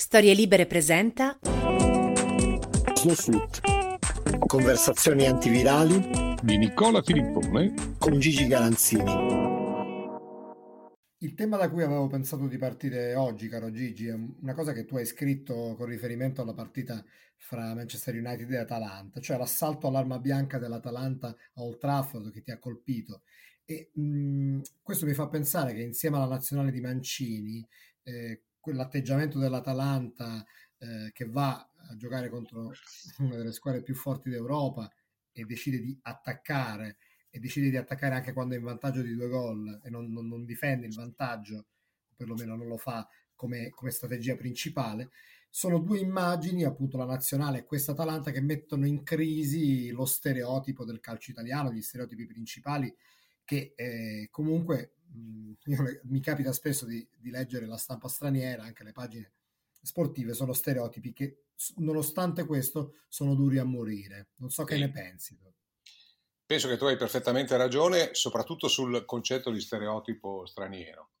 Storie Libere presenta Slow Food. Conversazioni antivirali di Nicola Filippone con Gigi Galanzini. Il tema da cui avevo pensato di partire oggi, caro Gigi, è una cosa che tu hai scritto con riferimento alla partita fra Manchester United e Atalanta, cioè l'assalto all'arma bianca dell'Atalanta a Old Trafford che ti ha colpito. E mh, questo mi fa pensare che insieme alla nazionale di Mancini, eh, quell'atteggiamento dell'Atalanta eh, che va a giocare contro una delle squadre più forti d'Europa e decide di attaccare e decide di attaccare anche quando è in vantaggio di due gol e non, non, non difende il vantaggio, o perlomeno non lo fa come, come, strategia principale, sono due immagini, appunto la nazionale e questa Atalanta, che mettono in crisi lo stereotipo del calcio italiano, gli stereotipi principali che eh, comunque mh, io, mi capita spesso di, di leggere la stampa straniera, anche le pagine sportive, sono stereotipi che nonostante questo sono duri a morire. Non so che ne pensi. Penso che tu hai perfettamente ragione, soprattutto sul concetto di stereotipo straniero.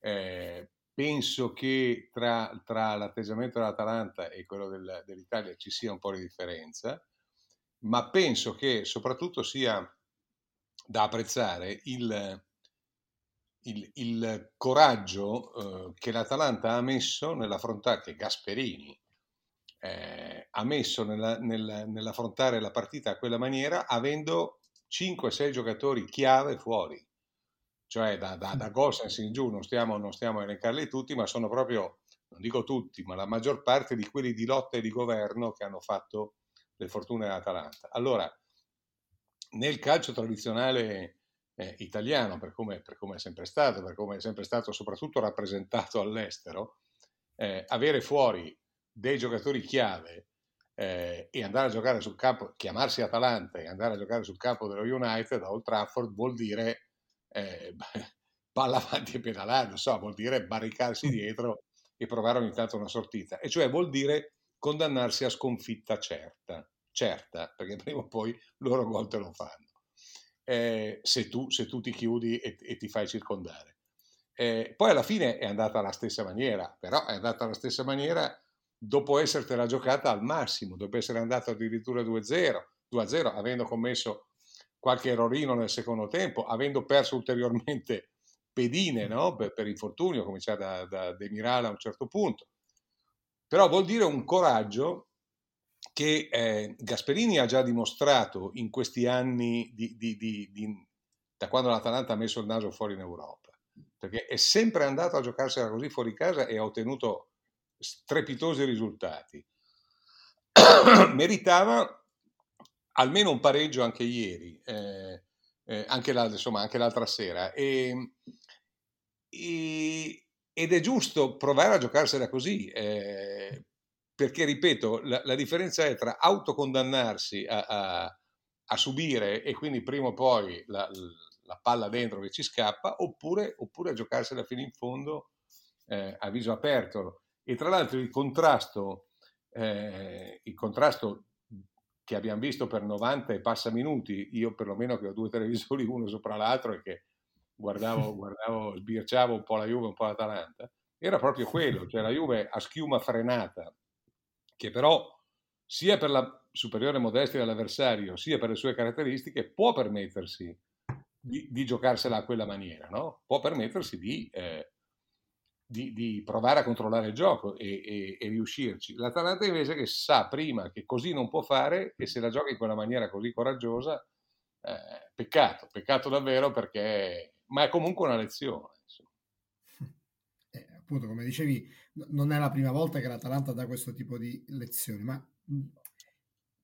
Eh, penso che tra, tra, l'atteggiamento dell'Atalanta e quello del, dell'Italia ci sia un po' di differenza, ma penso che soprattutto sia da apprezzare il, il, il coraggio eh, che l'Atalanta ha messo nell'affrontare, che Gasperini eh, ha messo nella, nella, nell'affrontare la partita a quella maniera, avendo 5-6 giocatori chiave fuori, cioè da, da, da Gosens in giù, non stiamo, non stiamo a elencarli tutti, ma sono proprio, non dico tutti, ma la maggior parte di quelli di lotta e di governo che hanno fatto le fortune dell'Atalanta. Allora, nel calcio tradizionale eh, italiano, per come, per come, è sempre stato, per come è sempre stato soprattutto rappresentato all'estero, eh, avere fuori dei giocatori chiave eh, e andare a giocare sul campo, chiamarsi Atalanta e andare a giocare sul campo dello United a Old Trafford vuol dire eh, palla avanti e pedalare, non so, vuol dire barricarsi mm. dietro e provare ogni tanto una sortita, e cioè vuol dire condannarsi a sconfitta certa, certa, perché prima o poi loro gol te lo fanno, eh, se, tu, se, tu, ti chiudi e, e ti fai circondare. Eh, poi alla fine è andata alla stessa maniera, però è andata alla stessa maniera dopo essertela giocata al massimo, dopo essere andato addirittura 2-0, 2-0 avendo commesso qualche errorino nel secondo tempo, avendo perso ulteriormente pedine no? per, per infortunio, cominciare da, da Demirala a un certo punto. Però vuol dire un coraggio che eh, Gasperini ha già dimostrato in questi anni di, di, di, da quando l'Atalanta ha messo il naso fuori in Europa, perché è sempre andato a giocarsela così fuori casa e ha ottenuto strepitosi risultati. Meritava almeno un pareggio anche ieri, eh, eh, anche, la, insomma, anche, l'altra sera. E, e, ed è giusto provare a giocarsela così, eh, perché, ripeto, la, la, differenza è tra autocondannarsi a, a, a, subire e quindi prima o poi la, la, palla dentro che ci scappa, oppure, oppure a giocarsela fino in fondo eh, a viso aperto. E tra l'altro il contrasto, eh, il contrasto che abbiamo visto per 90 e passa minuti, io perlomeno che ho due televisori uno sopra l'altro e che guardavo, guardavo sbirciavo un po' la Juve, un po' l'Atalanta, era proprio quello, cioè la Juve a schiuma frenata, che però sia per la superiore modestia dell'avversario, sia per le sue caratteristiche, può permettersi di, di giocarsela a quella maniera, no? può permettersi di eh, di, di, provare a controllare il gioco e, e, e, riuscirci. L'Atalanta invece che sa prima che così non può fare e se la gioca in quella maniera così coraggiosa, eh, peccato, peccato davvero perché, ma è comunque una lezione. Eh, appunto, come dicevi, non è la prima volta che l'Atalanta dà questo tipo di lezioni, ma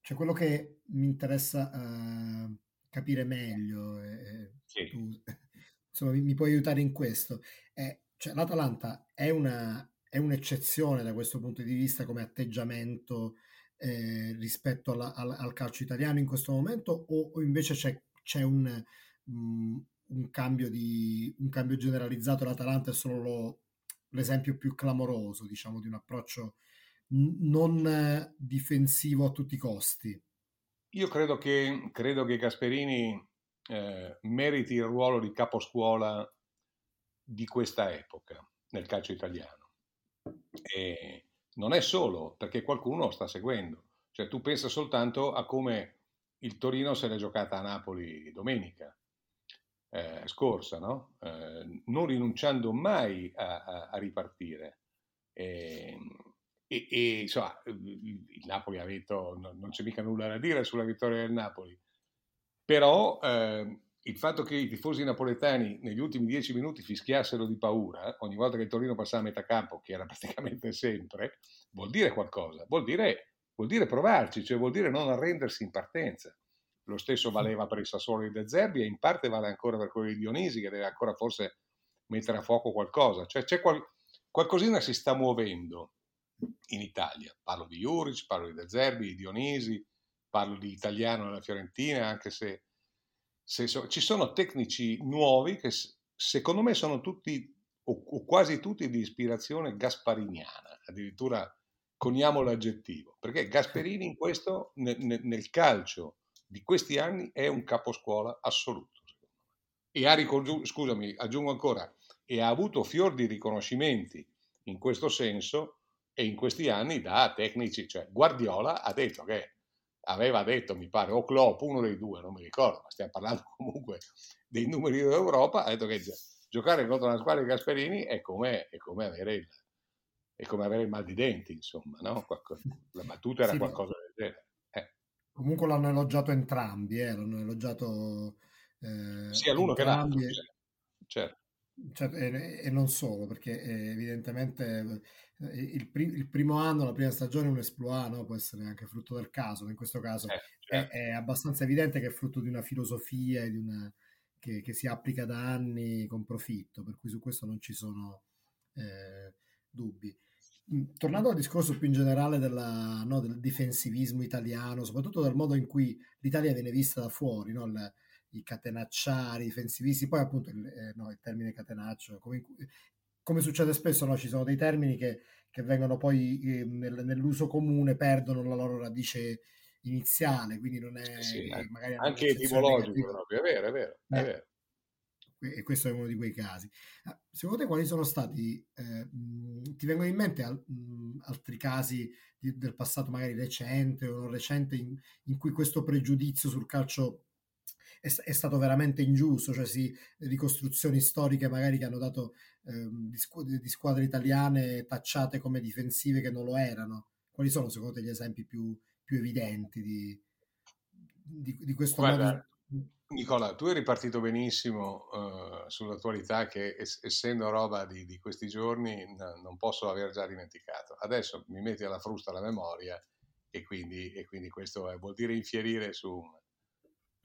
cioè, quello che mi interessa uh, capire meglio, eh, sì. tu, insomma, mi, mi, puoi aiutare in questo, è cioè, l'Atalanta è una, è un'eccezione da questo punto di vista come atteggiamento eh, rispetto alla, al, al, calcio italiano in questo momento o, o invece c'è, c'è un, um, un, cambio di, un cambio generalizzato, l'Atalanta è solo lo, l'esempio più clamoroso diciamo di un approccio n- non difensivo a tutti i costi. Io credo che, credo che Gasperini eh, meriti il ruolo di caposcuola di questa epoca nel calcio italiano. E non è solo perché qualcuno sta seguendo, cioè tu pensa soltanto a come il Torino se l'è giocata a Napoli domenica eh, scorsa, no? eh, non rinunciando mai a, a, a ripartire. E, e, e, insomma, il Napoli ha detto non, non, c'è mica nulla da dire sulla vittoria del Napoli, però eh, il fatto che i tifosi napoletani negli ultimi dieci minuti fischiassero di paura ogni volta che il Torino passava a metà campo, che era praticamente sempre, vuol dire qualcosa, vuol dire, vuol dire provarci, cioè vuol dire non arrendersi in partenza. Lo stesso valeva per il Sassuolo di De Zerbi e in parte vale ancora per quello di Dionisi che deve ancora forse mettere a fuoco qualcosa. Cioè c'è qual- qualcosina si sta muovendo in Italia. Parlo di Juric, parlo di De Zerbi, di Dionisi, parlo di Italiano nella Fiorentina, anche se se so, ci sono tecnici nuovi che secondo me sono tutti o, o quasi tutti di ispirazione gaspariniana, addirittura coniamo l'aggettivo, perché Gasperini in questo, nel, nel calcio di questi anni, è un caposcuola assoluto. E ha, scusami, aggiungo ancora, e ha avuto fior di riconoscimenti in questo senso e in questi anni da tecnici, cioè Guardiola ha detto che aveva detto, mi pare, o Klopp, uno dei due, non mi ricordo, ma stiamo parlando comunque dei numeri dell'Europa, ha detto che giocare contro una squadra di Gasperini è come, è come, avere, il, è come avere il mal di denti, insomma, no? la battuta era sì, qualcosa del genere. Comunque l'hanno elogiato entrambi, eh? l'hanno elogiato... Eh, sia l'uno che l'altro, certo. Certo, e, e, non solo, perché eh, evidentemente eh, il, pri- il, primo anno, la prima stagione un esploit, no? può essere anche frutto del caso, ma in questo caso eh, certo. è, è, abbastanza evidente che è frutto di una filosofia di una, che, che, si applica da anni con profitto, per cui su questo non ci sono eh, dubbi. Mm, tornando al discorso più in generale della, no, del difensivismo italiano, soprattutto dal modo in cui l'Italia viene vista da fuori, no? il, i catenacciari, i difensivisti, poi appunto il, eh, no, il termine catenaccio, come, come succede spesso, no? ci sono dei termini che, che vengono poi eh, nel, nell'uso comune, perdono la loro radice iniziale, quindi non è sì, magari anche etimologico proprio, è vero, è vero, è eh. vero. E questo è uno di quei casi. Ah, secondo te quali sono stati, eh, ti vengono in mente al, mh, altri casi di, del passato magari recente o non recente in, in cui questo pregiudizio sul calcio è, è, stato veramente ingiusto, cioè sì, ricostruzioni storiche magari che hanno dato ehm, di, squ- di, squadre italiane tacciate come difensive che non lo erano. Quali sono secondo te gli esempi più, più evidenti di, di, di questo Guarda, modo? Nicola, tu eri partito benissimo uh, sull'attualità che es- essendo roba di, di questi giorni n- non posso aver già dimenticato. Adesso mi metti alla frusta la memoria e quindi, e quindi questo è, vuol dire infierire su,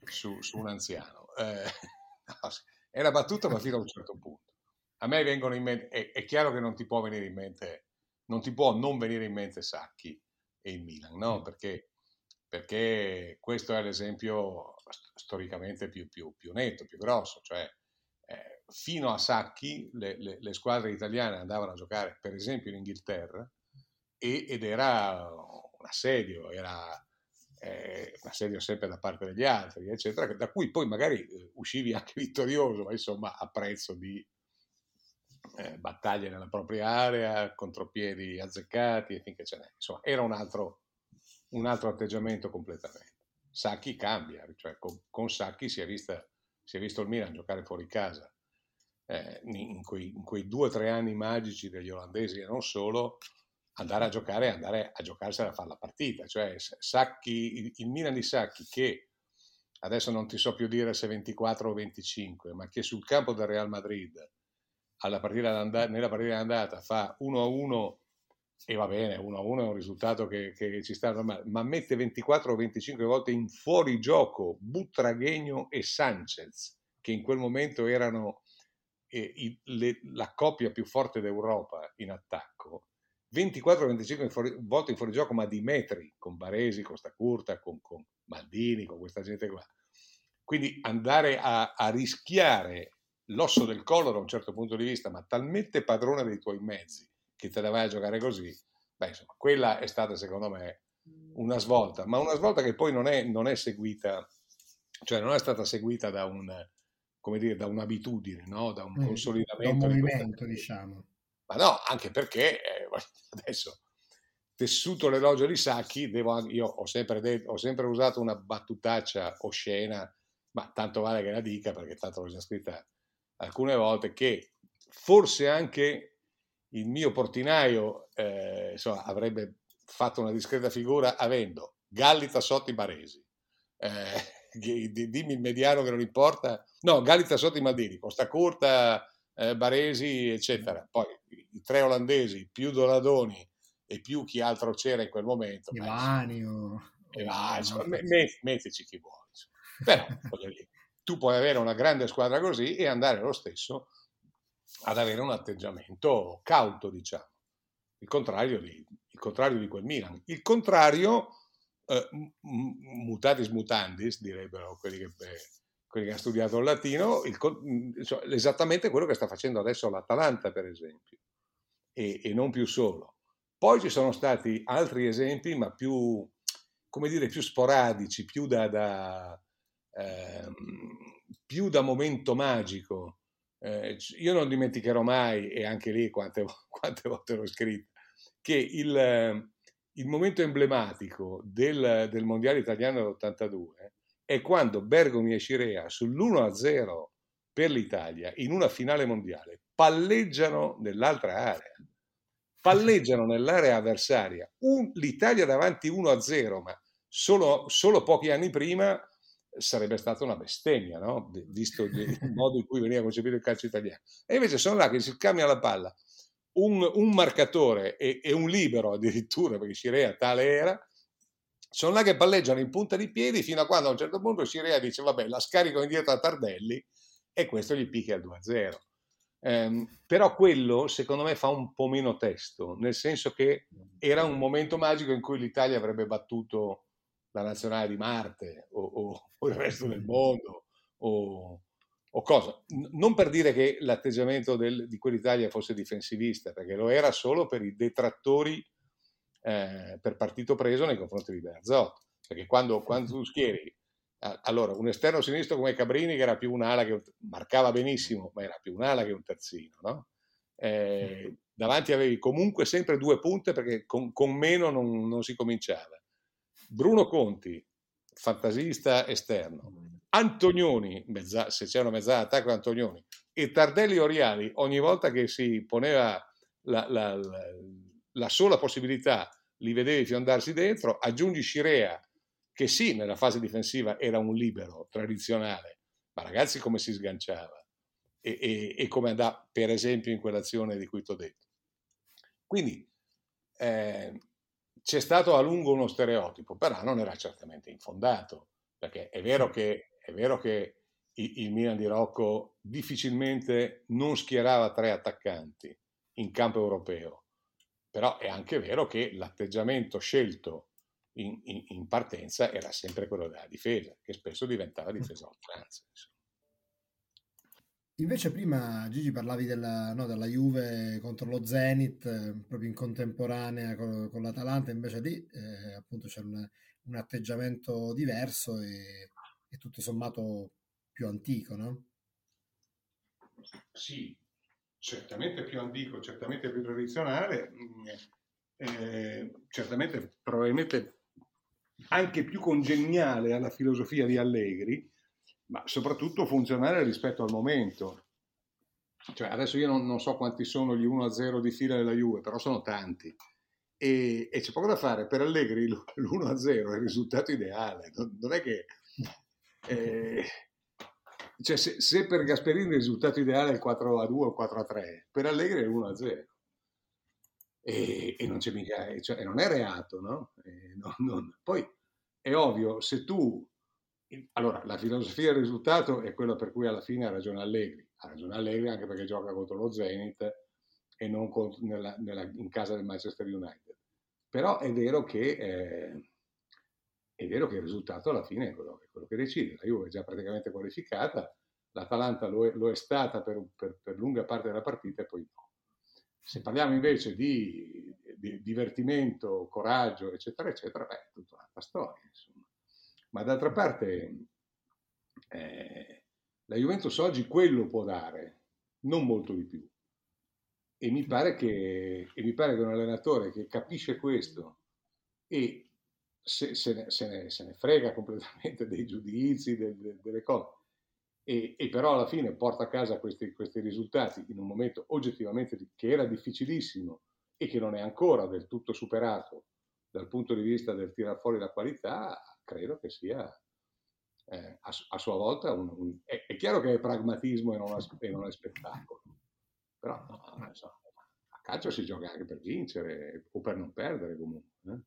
su, su un anziano. Eh, no, è una battuta, ma fino a un certo punto. A me vengono in mente, è, è, chiaro che non ti può venire in mente, non ti può non venire in mente Sacchi e il Milan, no? Mm. Perché, perché questo è l'esempio storicamente più, più, più netto, più grosso, cioè eh, fino a Sacchi le, le, le, squadre italiane andavano a giocare per esempio in Inghilterra e, ed era un assedio, era eh, assedio sempre da parte degli altri, eccetera, da cui poi magari eh, uscivi anche vittorioso, ma insomma a prezzo di eh, battaglie nella propria area, contropiedi azzeccati e finché ce n'è. Insomma, era un altro, un altro atteggiamento completamente. Sacchi cambia, cioè con, con Sacchi si è, vista, si è visto il Milan giocare fuori casa. Eh, in, quei, in quei due o tre anni magici degli olandesi e non solo, andare a giocare andare a giocarsela a fare la partita. Cioè, Sacchi, il Milan di Sacchi che adesso non ti so più dire se 24 o 25, ma che sul campo del Real Madrid partita nella partita d'andata fa 1-1 e va bene, 1-1 è un risultato che, che ci sta normale, ma mette 24 o 25 volte in fuorigioco Butraghegno e Sanchez, che in quel momento erano i, le, la coppia più forte d'Europa in attacco, 24-25 volte in fuorigioco, ma di metri, con Baresi, con Stacurta, con, con Maldini, con questa gente qua. Quindi andare a, a, rischiare l'osso del collo da un certo punto di vista, ma talmente padrone dei tuoi mezzi che te la vai a giocare così, beh, insomma, quella è stata secondo me una svolta, ma una svolta che poi non è, non è seguita, cioè non è stata seguita da un, come dire, da un'abitudine, no? da un consolidamento. Da un movimento, di diciamo. Ma no, anche perché eh, adesso, tessuto l'elogio di Sacchi, devo, io ho sempre, detto, ho sempre usato una battutaccia oscena, ma tanto vale che la dica perché tanto l'ho già scritta alcune volte, che forse anche il mio portinaio eh, insomma, avrebbe fatto una discreta figura avendo Gallita sotto i Baresi. Eh, dimmi il mediano che non importa. No, Gallita sotto i Maldini, Costa Curta, eh, Baresi, eccetera. Poi i tre olandesi, più Donadoni e più chi altro c'era in quel momento. Evanio. Evanio, mettici chi vuoi. Però, dire, tu puoi avere una grande squadra così e andare lo stesso ad avere un atteggiamento cauto, diciamo. Il contrario di, il contrario di quel Milan. Il contrario, eh, mutatis mutandis, direbbero quelli che, eh, quelli che hanno studiato il latino, il, cioè, esattamente quello che sta facendo adesso l'Atalanta, per esempio, e, e non più solo. Poi ci sono stati altri esempi, ma più, come dire, più sporadici, più da, da, eh, più da momento magico. Eh, io non dimenticherò mai, e anche lì quante, quante volte l'ho scritto, che il, il momento emblematico del, del Mondiale italiano dell'82 è quando Bergomi e Scirea sull'1-0 per l'Italia in una finale mondiale palleggiano nell'altra area. Palleggiano nell'area avversaria. Un, L'Italia davanti 1-0, ma solo, solo, pochi anni prima sarebbe stata una bestemmia, no? visto il modo in cui veniva concepito il calcio italiano. E invece sono là che si cambiano la palla un, un marcatore e, e, un libero addirittura, perché Scirea tale era, sono là che palleggiano in punta di piedi fino a quando a un certo punto Scirea dice vabbè la scarico indietro a Tardelli e questo gli picchia al 2-0. Eh, però quello secondo me fa un po' meno testo, nel senso che era un momento magico in cui l'Italia avrebbe battuto la nazionale di Marte o, o, o il resto del mondo o, o cosa. Non per dire che l'atteggiamento del, di quell'Italia fosse difensivista, perché lo era solo per i detrattori eh, per partito preso nei confronti di Bearzot. Perché quando, quando tu schieri, allora, un esterno sinistro come Cabrini, che era più un'ala che marcava benissimo, ma era più un'ala che un terzino, no? eh, davanti avevi comunque sempre due punte perché con, con meno non, non si cominciava. Bruno Conti, fantasista esterno, Antonioni, mezza, se c'è una mezzala attacco Antonioni, e Tardelli Oriali, ogni volta che si poneva la, la, la, la sola possibilità, li vedevi fiondarsi dentro, aggiungi Scirea, che sì, nella fase difensiva era un libero tradizionale, ma ragazzi come si sganciava? E, e, e come andava, per esempio, in quell'azione di cui ti ho detto. Quindi eh, c'è stato a lungo uno stereotipo, però non era certamente infondato, perché è vero che è vero che il Milan di Rocco difficilmente non schierava tre attaccanti in campo europeo, però è anche vero che l'atteggiamento scelto in, in, in partenza era sempre quello della difesa, che spesso diventava difesa a oltranza. Invece prima Gigi parlavi della, no, della Juve contro lo Zenit, proprio in contemporanea con, con l'Atalanta, invece lì eh, appunto c'è un, un, atteggiamento diverso e è tutto sommato più antico, no? Sì, certamente più antico, certamente più tradizionale, eh, certamente probabilmente anche più congeniale alla filosofia di Allegri, ma soprattutto funzionale rispetto al momento. Cioè, adesso io non, non so quanti sono gli 1-0 di fila della Juve, però sono tanti. E, e, c'è poco da fare. Per Allegri l'1-0 è il risultato ideale. Non, non è che eh, cioè se, se, per Gasperini il risultato ideale è il 4 a 2 o 4 a 3, per Allegri è 1 a 0. E, e non c'è mica, cioè, non è reato, no? Non, non. Poi è ovvio, se tu, allora la filosofia del risultato è quella per cui alla fine ha ragione Allegri. ha ragione Allegri anche perché gioca contro lo Zenit e non contro, nella, nella, in casa del Manchester United. Però è vero che, eh, è vero che il risultato alla fine è quello, è quello, che decide. La Juve è già praticamente qualificata, l'Atalanta lo è, lo è stata per, per, per, lunga parte della partita e poi no. Se parliamo invece di, di divertimento, coraggio, eccetera, eccetera, beh, è tutta un'altra storia. Insomma. Ma d'altra parte eh, la Juventus oggi quello può dare, non molto di più. E mi pare che, mi pare che un allenatore che capisce questo e se, se, ne, se, ne, se ne, frega completamente dei giudizi, de, de, delle cose, e, e, però alla fine porta a casa questi, questi risultati in un momento oggettivamente che era difficilissimo e che non è ancora del tutto superato dal punto di vista del tirar fuori la qualità, credo che sia eh, a, a, sua volta un, un, è, è, chiaro che è pragmatismo e non è, e non è spettacolo, però no, non so, a calcio si gioca anche per vincere o per non perdere comunque. Eh?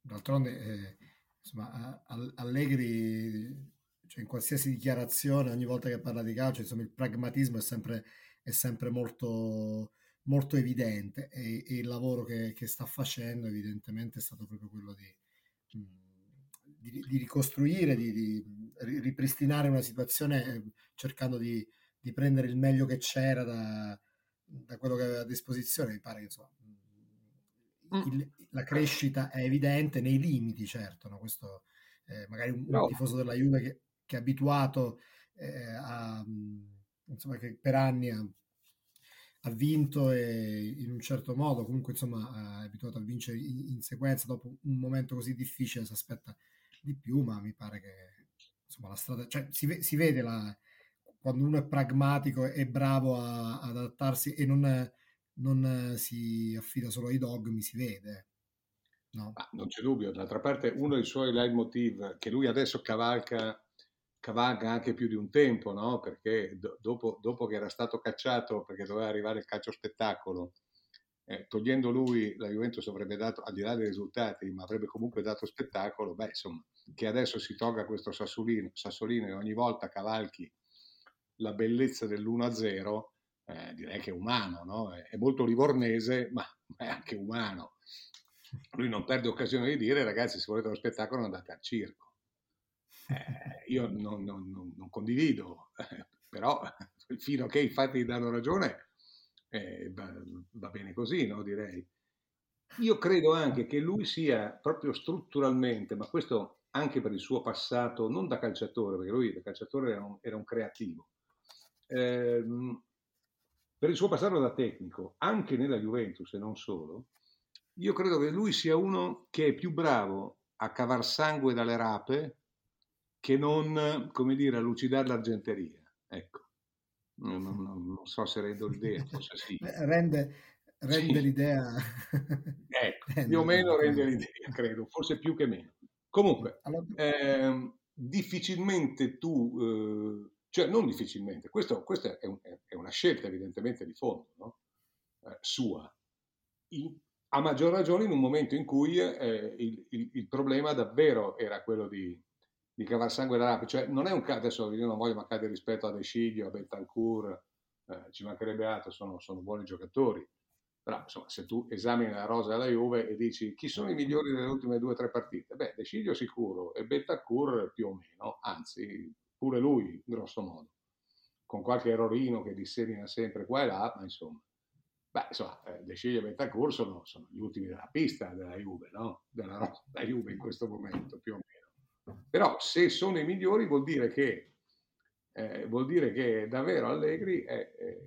D'altronde, eh, insomma, Allegri, cioè in qualsiasi dichiarazione, ogni volta che parla di calcio, insomma, il pragmatismo è sempre, è sempre molto, molto evidente e, e, il lavoro che, che, sta facendo evidentemente è stato proprio quello di... Di, di ricostruire, di, di, ripristinare una situazione eh, cercando di, di, prendere il meglio che c'era da, da, quello che aveva a disposizione. Mi pare che insomma, mm. il, la crescita è evidente nei limiti, certo. No? Questo, eh, magari un, no. tifoso della Juve che, che è abituato eh, a, insomma, che per anni ha, ha vinto e in un certo modo comunque insomma è abituato a vincere in, in sequenza dopo un momento così difficile si aspetta di più, ma mi pare che insomma la strada, cioè si, si vede la, quando uno è pragmatico e bravo a, ad adattarsi e non, non, si affida solo ai dogmi, si vede. No? Ah, non c'è dubbio, d'altra parte uno dei suoi leitmotiv che lui adesso cavalca, cavalca anche più di un tempo, no? perché do, dopo, dopo, che era stato cacciato perché doveva arrivare il calcio spettacolo eh, togliendo lui la Juventus avrebbe dato, al di là dei risultati, ma avrebbe comunque dato spettacolo, beh insomma, che adesso si tolga questo Sassolino, Sassolino e ogni volta cavalchi la bellezza dell'1-0, eh, direi che è umano, no? è, molto livornese, ma, ma, è anche umano. Lui non perde occasione di dire, ragazzi, se volete lo spettacolo andate al circo. Eh, io non, non, non, non condivido, però fino a che i fatti danno ragione, eh, va, bene così, no? direi. Io credo anche che lui sia proprio strutturalmente, ma questo anche per il suo passato, non da calciatore, perché lui da calciatore era un, era un creativo, eh, per il suo passato da tecnico, anche nella Juventus e non solo, io credo che lui sia uno che è più bravo a cavar sangue dalle rape che non, come dire, a lucidare l'argenteria. Ecco. Non, non, non, so se rendo l'idea, forse sì. Rende, rende sì. l'idea. ecco, rende più o meno rende l'idea, credo, forse più che meno. Comunque, allora... eh, difficilmente tu, eh, cioè non difficilmente, questo, questa è, un, è, una scelta evidentemente di fondo, no? eh, sua, in, a maggior ragione in un momento in cui eh, il, il, il problema davvero era quello di, di cavar sangue dall'ape, cioè non è un caso, adesso io non voglio mancare di rispetto a De Sciglio, a Betancourt, eh, ci mancherebbe altro, sono, sono, buoni giocatori, però insomma se tu esamini la rosa della Juve e dici chi sono i migliori delle ultime due o tre partite, beh De Sciglio sicuro e Betancourt più o meno, anzi pure lui grosso modo, con qualche errorino che dissemina sempre qua e là, ma insomma. Beh, insomma, eh, De Sciglio e Betancourt sono, sono, gli ultimi della pista della Juve, no? Della della Juve in questo momento, più o meno. Però se sono i migliori vuol dire che, eh, vuol dire che davvero Allegri è, è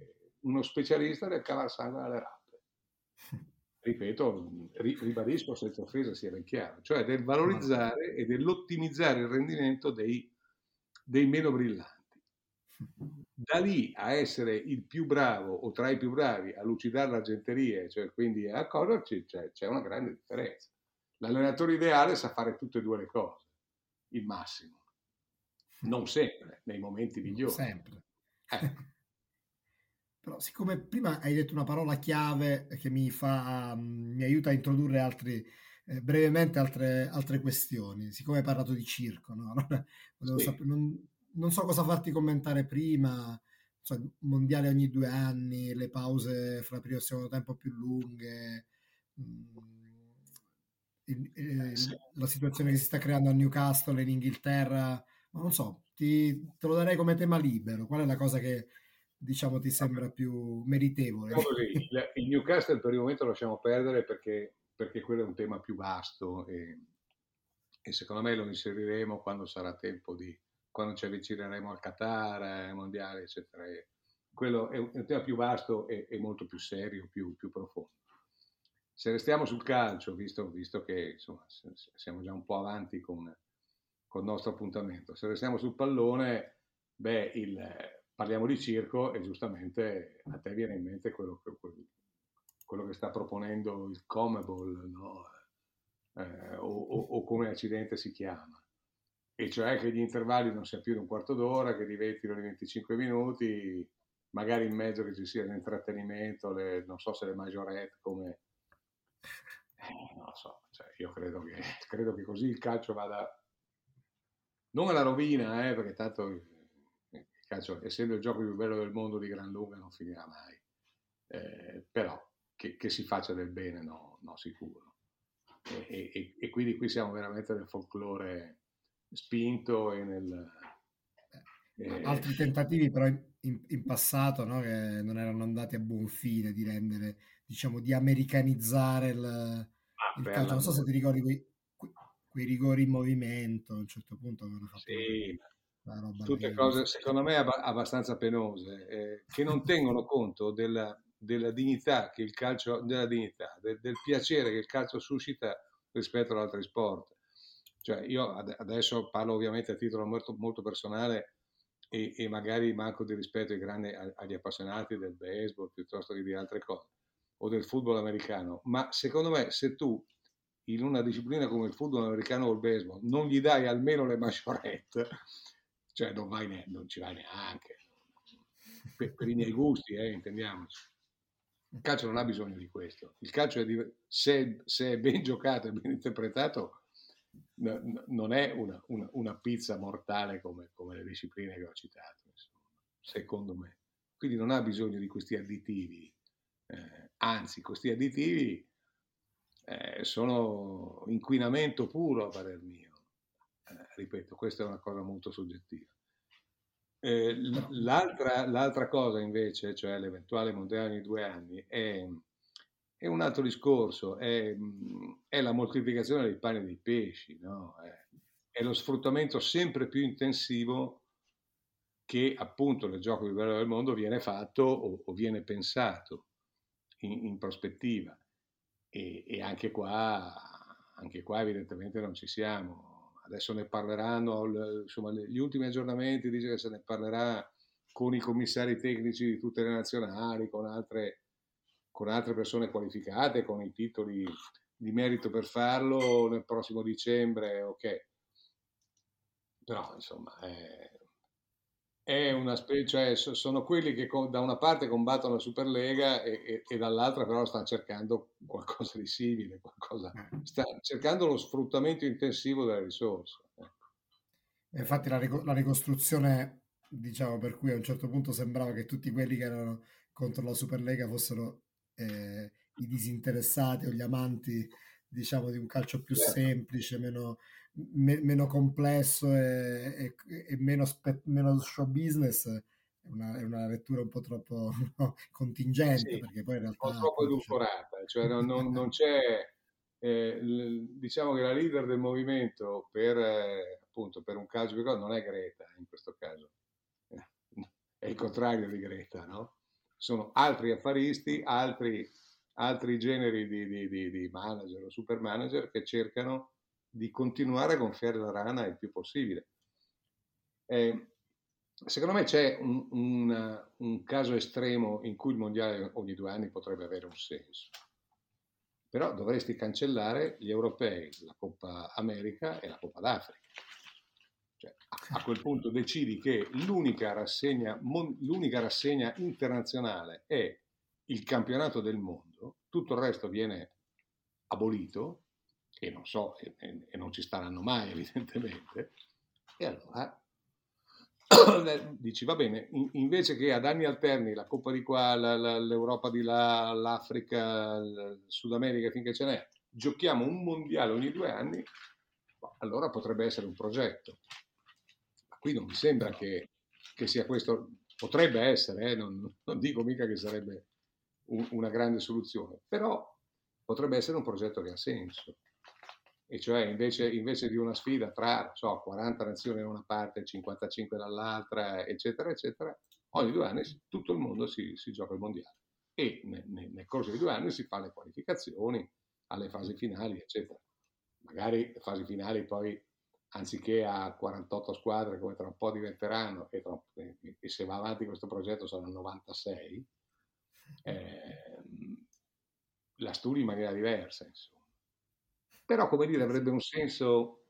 uno specialista del cavar sangue alle rappe. Ripeto, ribadisco senza offesa sia ben chiaro, cioè del valorizzare e dell'ottimizzare il rendimento dei, dei meno brillanti. Da lì a essere il più bravo o tra i più bravi a lucidare l'argenteria, cioè quindi a accorgerci, c'è, c'è una grande differenza. L'allenatore ideale sa fare tutte e due le cose il massimo. Non sempre, nei momenti migliori. Sempre. Eh. Però siccome prima hai detto una parola chiave che mi, fa, um, mi aiuta a introdurre altri, eh, brevemente altre, altre, questioni, siccome hai parlato di circo, no? allora, sì. sapere, non, non, so cosa farti commentare prima, so, mondiale ogni due anni, le pause fra primo e secondo tempo più lunghe, mh, il, il, la situazione che si sta creando a Newcastle in Inghilterra, ma non so, ti, te lo darei come tema libero. Qual è la cosa che diciamo ti sembra più meritevole? Così, il Newcastle per il momento lo lasciamo perdere perché, perché quello è un tema più vasto e, e secondo me lo inseriremo quando sarà tempo di, quando ci avvicineremo al Qatar, ai mondiali, eccetera. E quello è un, è un, tema più vasto e, e molto più serio, più, più, profondo. Se restiamo sul calcio, visto, visto che insomma, siamo già un po' avanti con, con, il nostro appuntamento, se restiamo sul pallone, beh, il, parliamo di circo e giustamente a te viene in mente quello, quello, quello che sta proponendo il Comeball, no? eh, o, o, o come accidente si chiama e cioè che gli intervalli non siano più di un quarto d'ora, che diventino di 25 minuti, magari in mezzo che ci sia l'intrattenimento, le, non so se le maggiorette come... Eh, non lo so, cioè, io credo che, credo che, così il calcio vada non alla rovina, eh, perché tanto il calcio, essendo il gioco più bello del mondo di gran lunga, non finirà mai. Eh, però che, che, si faccia del bene, no, no sicuro. E, e, e, quindi qui siamo veramente nel folklore spinto e nel... Eh, Altri tentativi però in, in passato no, che non erano andati a buon fine di rendere, diciamo, di americanizzare il, ah, il calcio. Non so se ti ricordi quei, quei, rigori in movimento a un certo punto avevano fatto sì, tutte cose secondo me abbastanza penose eh, che non tengono conto della, della dignità che il calcio della dignità del, del piacere che il calcio suscita rispetto ad altri sport. Cioè io adesso parlo ovviamente a titolo molto, molto personale e, e, magari manco di rispetto ai grandi, agli appassionati del baseball piuttosto che di altre cose o del football americano, ma secondo me se tu in una disciplina come il football americano o il baseball non gli dai almeno le masciorette, cioè non, vai ne, non ci vai neanche, per, per i miei gusti, eh, intendiamoci. Il calcio non ha bisogno di questo. Il calcio, è di, se, se, è ben giocato e ben interpretato, non è una, una, una pizza mortale come, come, le discipline che ho citato, insomma, secondo me. Quindi non ha bisogno di questi additivi, eh, anzi questi additivi eh, sono inquinamento puro a parer mio. Eh, ripeto, questa è una cosa molto soggettiva. Eh, l'altra, l'altra, cosa invece, cioè l'eventuale mondiale di due anni, è è un altro discorso, è, è la moltiplicazione dei pani e dei pesci, no? è, è, lo sfruttamento sempre più intensivo che appunto nel gioco più bello del mondo viene fatto o, o viene pensato in, in prospettiva. E, e, anche, qua, anche qua evidentemente non ci siamo. Adesso ne parleranno, insomma, gli ultimi aggiornamenti dice che se ne parlerà con i commissari tecnici di tutte le nazionali, con altre con altre persone qualificate, con i titoli di merito per farlo nel prossimo dicembre, ok. Però insomma è, è una specie, cioè sono quelli che da una parte combattono la Superlega e, e, e, dall'altra però stanno cercando qualcosa di simile, qualcosa, eh. stanno cercando lo sfruttamento intensivo delle risorse. Ecco. Infatti la, la ricostruzione, diciamo, per cui a un certo punto sembrava che tutti quelli che erano contro la Superlega fossero eh, i disinteressati o gli amanti diciamo di un calcio più certo. semplice, meno, me, meno complesso e, e, e meno, spe, meno, show business è una, è una, lettura un po' troppo no, contingente sì, perché poi in realtà un po' troppo edulcorata cioè non, non, non c'è eh, diciamo che la leader del movimento per eh, appunto per un calcio non è Greta in questo caso è il contrario di Greta no? sono altri affaristi, altri, altri generi di, di, di, di, manager o super manager che cercano di continuare a gonfiare la rana il più possibile. Eh, secondo me c'è un, un, un, caso estremo in cui il mondiale ogni due anni potrebbe avere un senso. Però dovresti cancellare gli europei, la Coppa America e la Coppa d'Africa. Cioè, a quel punto decidi che l'unica rassegna, l'unica rassegna internazionale è il campionato del mondo, tutto il resto viene abolito, e non so, e, e non ci staranno mai evidentemente, e allora dici va bene, in, invece che ad anni alterni la Coppa di qua, la, la, l'Europa di là, l'Africa, il Sud America finché ce n'è, giochiamo un mondiale ogni due anni, allora potrebbe essere un progetto. Ma qui non mi sembra che, che sia questo, potrebbe essere, eh, non, non, dico mica che sarebbe un, una grande soluzione, però potrebbe essere un progetto che ha senso e cioè invece, invece, di una sfida tra so, 40 nazioni da una parte e 55 dall'altra, eccetera, eccetera, ogni due anni tutto il mondo si, si gioca il mondiale e nel, nel, corso dei due anni si fa le qualificazioni alle fasi finali, eccetera. Magari le fasi finali poi, anziché a 48 squadre come tra un po' diventeranno, e, tra, e se va avanti questo progetto saranno 96, eh, la studi in maniera diversa, insomma però come dire avrebbe un senso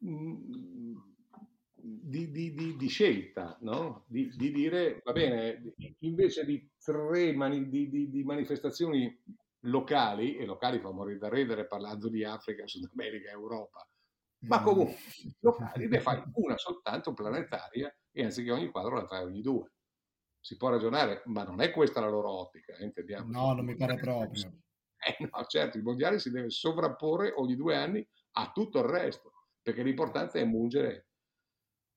mhmm, di, di, di, di scelta, no? di, dire va bene, invece di tre mani, di, manifestazioni locali, e locali fa morire da ridere parlando di Africa, Sud America, Europa, ma comunque locali ne fai una soltanto planetaria e anziché ogni quadro la fai ogni due. Si può ragionare, ma non è questa la loro ottica, eh, intendiamo. No, non mi pare proprio. Eh no, certo, il mondiale si deve sovrapporre ogni due anni a tutto il resto, perché l'importante è mungere,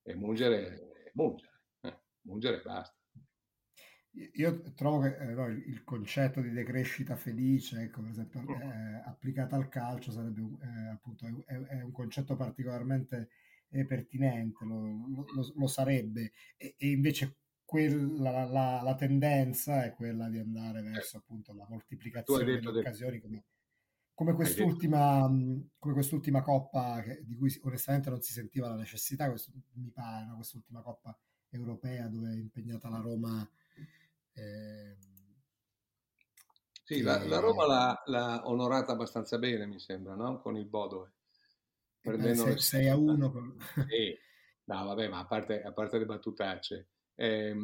è mungere, mungere, eh, mungere e basta. Io trovo che eh, no, il concetto di decrescita felice, ecco, per esempio, eh, applicata al calcio sarebbe eh, appunto è, è, un concetto particolarmente eh, pertinente, lo, lo, lo sarebbe, e, e, invece quella, la, la, tendenza è quella di andare eh. verso appunto la moltiplicazione delle occasioni come, come, quest'ultima, come quest'ultima coppa che, di cui onestamente non si sentiva la necessità, questo, mi pare, no? quest'ultima coppa europea dove è impegnata la Roma. Eh, sì, che... la, la, Roma l'ha, l'ha, onorata abbastanza bene, mi sembra, no? con il Bodo. Prendendo 6 a 1. Con... Sì. No, vabbè, ma a parte, a parte le battutacce eh,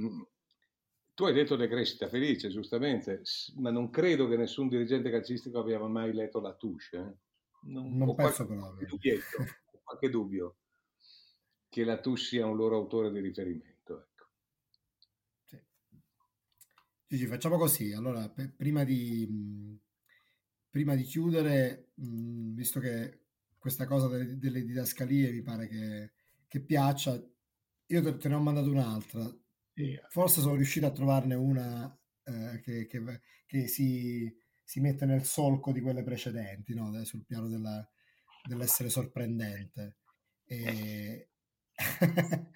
tu hai detto decrescita felice, giustamente, ma non credo che nessun dirigente calcistico abbia mai letto la Touche. Eh? Non, non penso qualche, dubietto, qualche dubbio che la Touche sia un loro autore di riferimento. Ecco. Sì. Gigi, facciamo così. Allora, per, prima, di, prima di chiudere, mh, visto che questa cosa delle, delle didascalie mi pare che, che piaccia, io te, te ne ho mandato un'altra Forse sono riuscito a trovarne una eh, che, che, che si, si, mette nel solco di quelle precedenti, no? sul piano della, dell'essere sorprendente. E...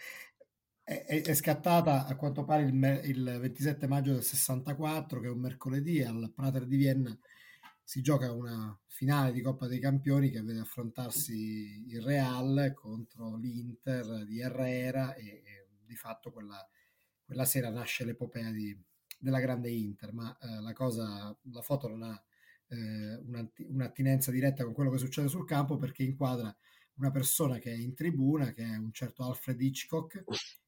è, è, scattata a quanto pare il, il, 27 maggio del 64, che è un mercoledì, al Prater di Vienna si gioca una finale di Coppa dei Campioni che vede affrontarsi il Real contro l'Inter di Herrera e, e di fatto quella quella sera nasce l'epopea di, della grande Inter, ma eh, la cosa, la foto non ha eh, un'attinenza diretta con quello che succede sul campo perché inquadra una persona che è in tribuna, che è un certo Alfred Hitchcock,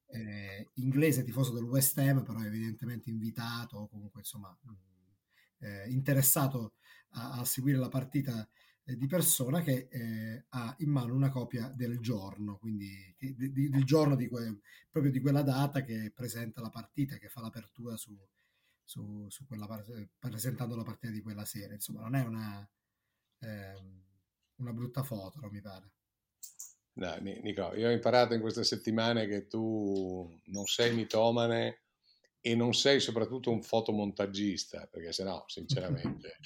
eh, inglese tifoso del West Ham, però evidentemente invitato o comunque insomma mh, eh, interessato a, a, seguire la partita eh, di persona che eh, ha in mano una copia del giorno, quindi che, di, di, del giorno di que, proprio di quella data che presenta la partita, che fa l'apertura su, su, su quella, presentando la partita di quella sera. Insomma, non è una, eh, una brutta foto, non mi pare. No, Nico, io ho imparato in queste settimane che tu non sei mitomane e non sei soprattutto un fotomontagista, perché se no, sinceramente,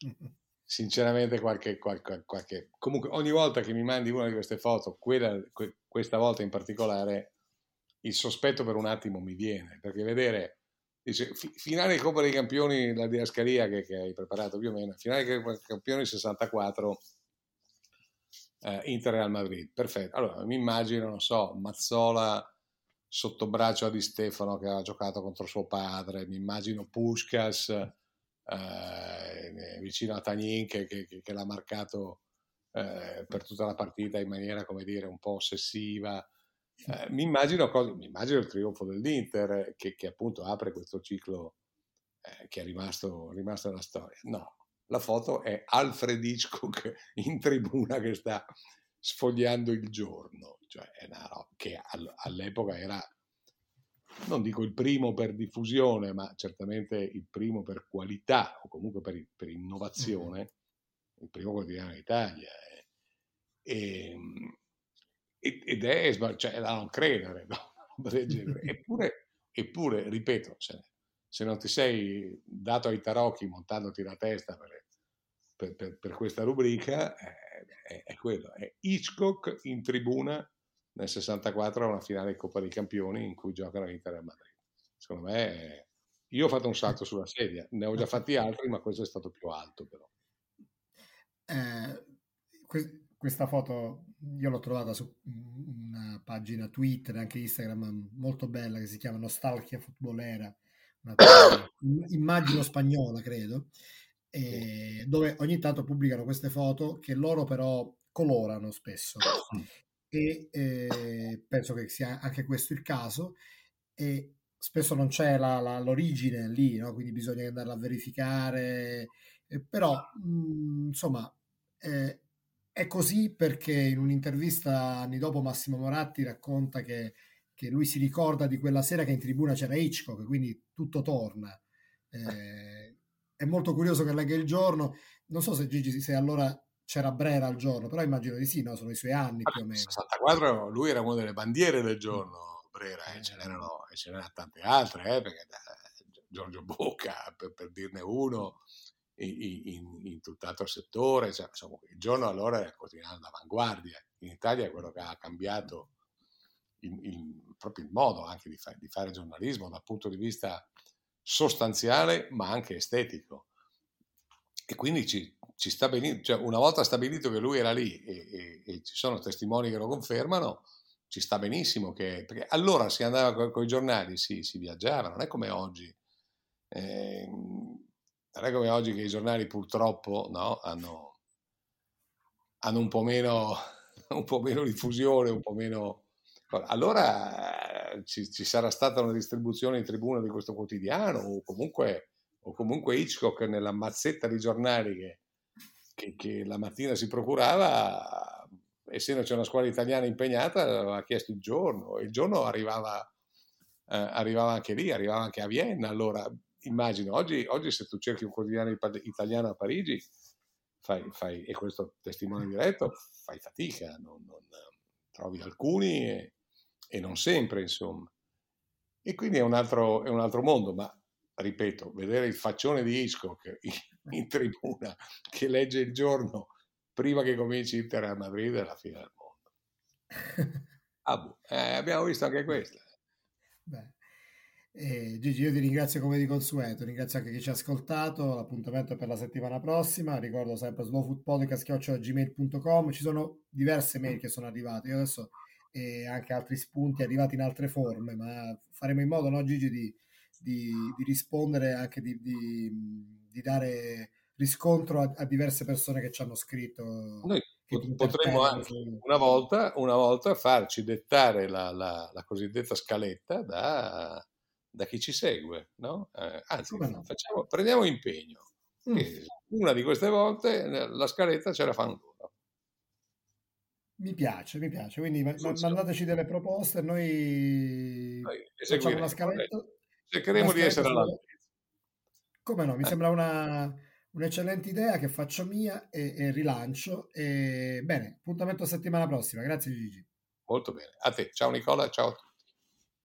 sinceramente qualche, qualche, qualche, Comunque ogni volta che mi mandi una di queste foto, quella, que, questa volta in particolare, il sospetto per un attimo mi viene, perché vedere... Dice, finale di Coppa dei Campioni, la diascalia che, che, hai preparato più o meno, finale Coppa dei Campioni 64, eh, Inter Real Madrid, perfetto. Allora mi immagino, non so, Mazzola sotto braccio a Di Stefano che ha giocato contro suo padre, mi immagino Puskas eh, vicino a Tagnin che, che, che l'ha marcato eh, per tutta la partita in maniera, come dire, un po' ossessiva. Eh, mi, immagino mi, immagino il trionfo dell'Inter che, che appunto apre questo ciclo eh, che è rimasto, rimasto nella storia. No, la foto è Alfred Hitchcock in tribuna che sta sfogliando il giorno, cioè una che all'epoca era non dico il primo per diffusione, ma certamente il primo per qualità o comunque per, per innovazione, il primo quotidiano d'Italia. E, ehm, ed è, cioè, da non credere, no? eppure, eppure, ripeto, se, se, non ti sei dato ai tarocchi montandoti la testa per, per, per, questa rubrica, è, è, è, quello, è Hitchcock in tribuna nel 64 a una finale di Coppa dei Campioni in cui giocano Inter e Madrid. Secondo me, io ho fatto un salto sulla sedia, ne ho già fatti altri, ma questo è stato più alto però. Eh, que- questa foto io l'ho trovata su una pagina Twitter, anche Instagram, molto bella, che si chiama Nostalgia Futbolera, una immagine spagnola, credo, dove ogni tanto pubblicano queste foto che loro però colorano spesso e eh, penso che sia anche questo il caso e spesso non c'è la, la, l'origine lì, no? quindi bisogna andarla a verificare, eh, però mh, mhmm, insomma eh, è così perché in un'intervista anni dopo Massimo Moratti racconta che, che, lui si ricorda di quella sera che in tribuna c'era Hitchcock, quindi tutto torna. Eh, è molto curioso che legga il giorno, non so se Gigi se allora c'era Brera al giorno, però immagino di sì, no? sono i suoi anni più o meno. 64 lui era una delle bandiere del giorno, Brera, e ce n'erano, e ce n'erano tante altre, eh, perché Giorgio Bocca, per, per dirne uno, in, in, in, tutt'altro settore, cioè, insomma, il giorno allora era quotidiano d'avanguardia, in Italia è quello che ha cambiato il, il, proprio il modo anche di, fa, di fare giornalismo dal punto di vista sostanziale ma anche estetico. E quindi ci, ci sta benissimo, cioè una volta stabilito che lui era lì e, e, e, ci sono testimoni che lo confermano, ci sta benissimo che, perché allora si andava con i giornali, sì, si viaggiava, non è come oggi. Eh, non è come oggi che i giornali purtroppo no, hanno, hanno un, po meno, un po' meno diffusione, un po' meno... Allora ci, ci sarà stata una distribuzione in tribuna di questo quotidiano o comunque, o comunque Hitchcock nella mazzetta di giornali che, che, che la mattina si procurava, essendo c'è una squadra italiana impegnata, aveva chiesto il giorno e il giorno arrivava, eh, arrivava anche lì, arrivava anche a Vienna. Allora immagino, oggi, oggi se tu cerchi un quotidiano italiano a Parigi, fai, fai, e questo testimone diretto, fai fatica, non, non, trovi alcuni e, e, non sempre, insomma. E quindi è un, altro, è un altro mondo, ma ripeto, vedere il faccione di Hitchcock in, in tribuna che legge il giorno prima che cominci Inter a Madrid è la fine del mondo. Ah, boh, eh, abbiamo visto anche questa. Beh. Eh, Gigi, io ti ringrazio come di consueto, ringrazio anche chi ci ha ascoltato. L'appuntamento è per la settimana prossima. Ricordo sempre slowfoodpodcast.gmail.com. Ci sono diverse mail che sono arrivate. Io adesso e anche altri spunti arrivati in altre forme, ma faremo in modo, no, Gigi, di, di, di rispondere anche di, di, di, dare riscontro a, a, diverse persone che ci hanno scritto. Noi potremmo anche una volta, una volta farci dettare la, la, la cosiddetta scaletta da da chi ci segue, no? Eh, anzi, no? facciamo, prendiamo impegno. Mm. una di queste volte eh, la scaletta ce la fanno loro. Mi piace, mi piace. Quindi Funziona. mandateci delle proposte, noi, noi facciamo una scaletta. Cercheremo di essere all'altezza. Come no, mi eh. sembra una, un'eccellente idea che faccio mia e, e rilancio. E, bene, appuntamento settimana prossima. Grazie Gigi. Molto bene. A te. Ciao Nicola, ciao a tutti.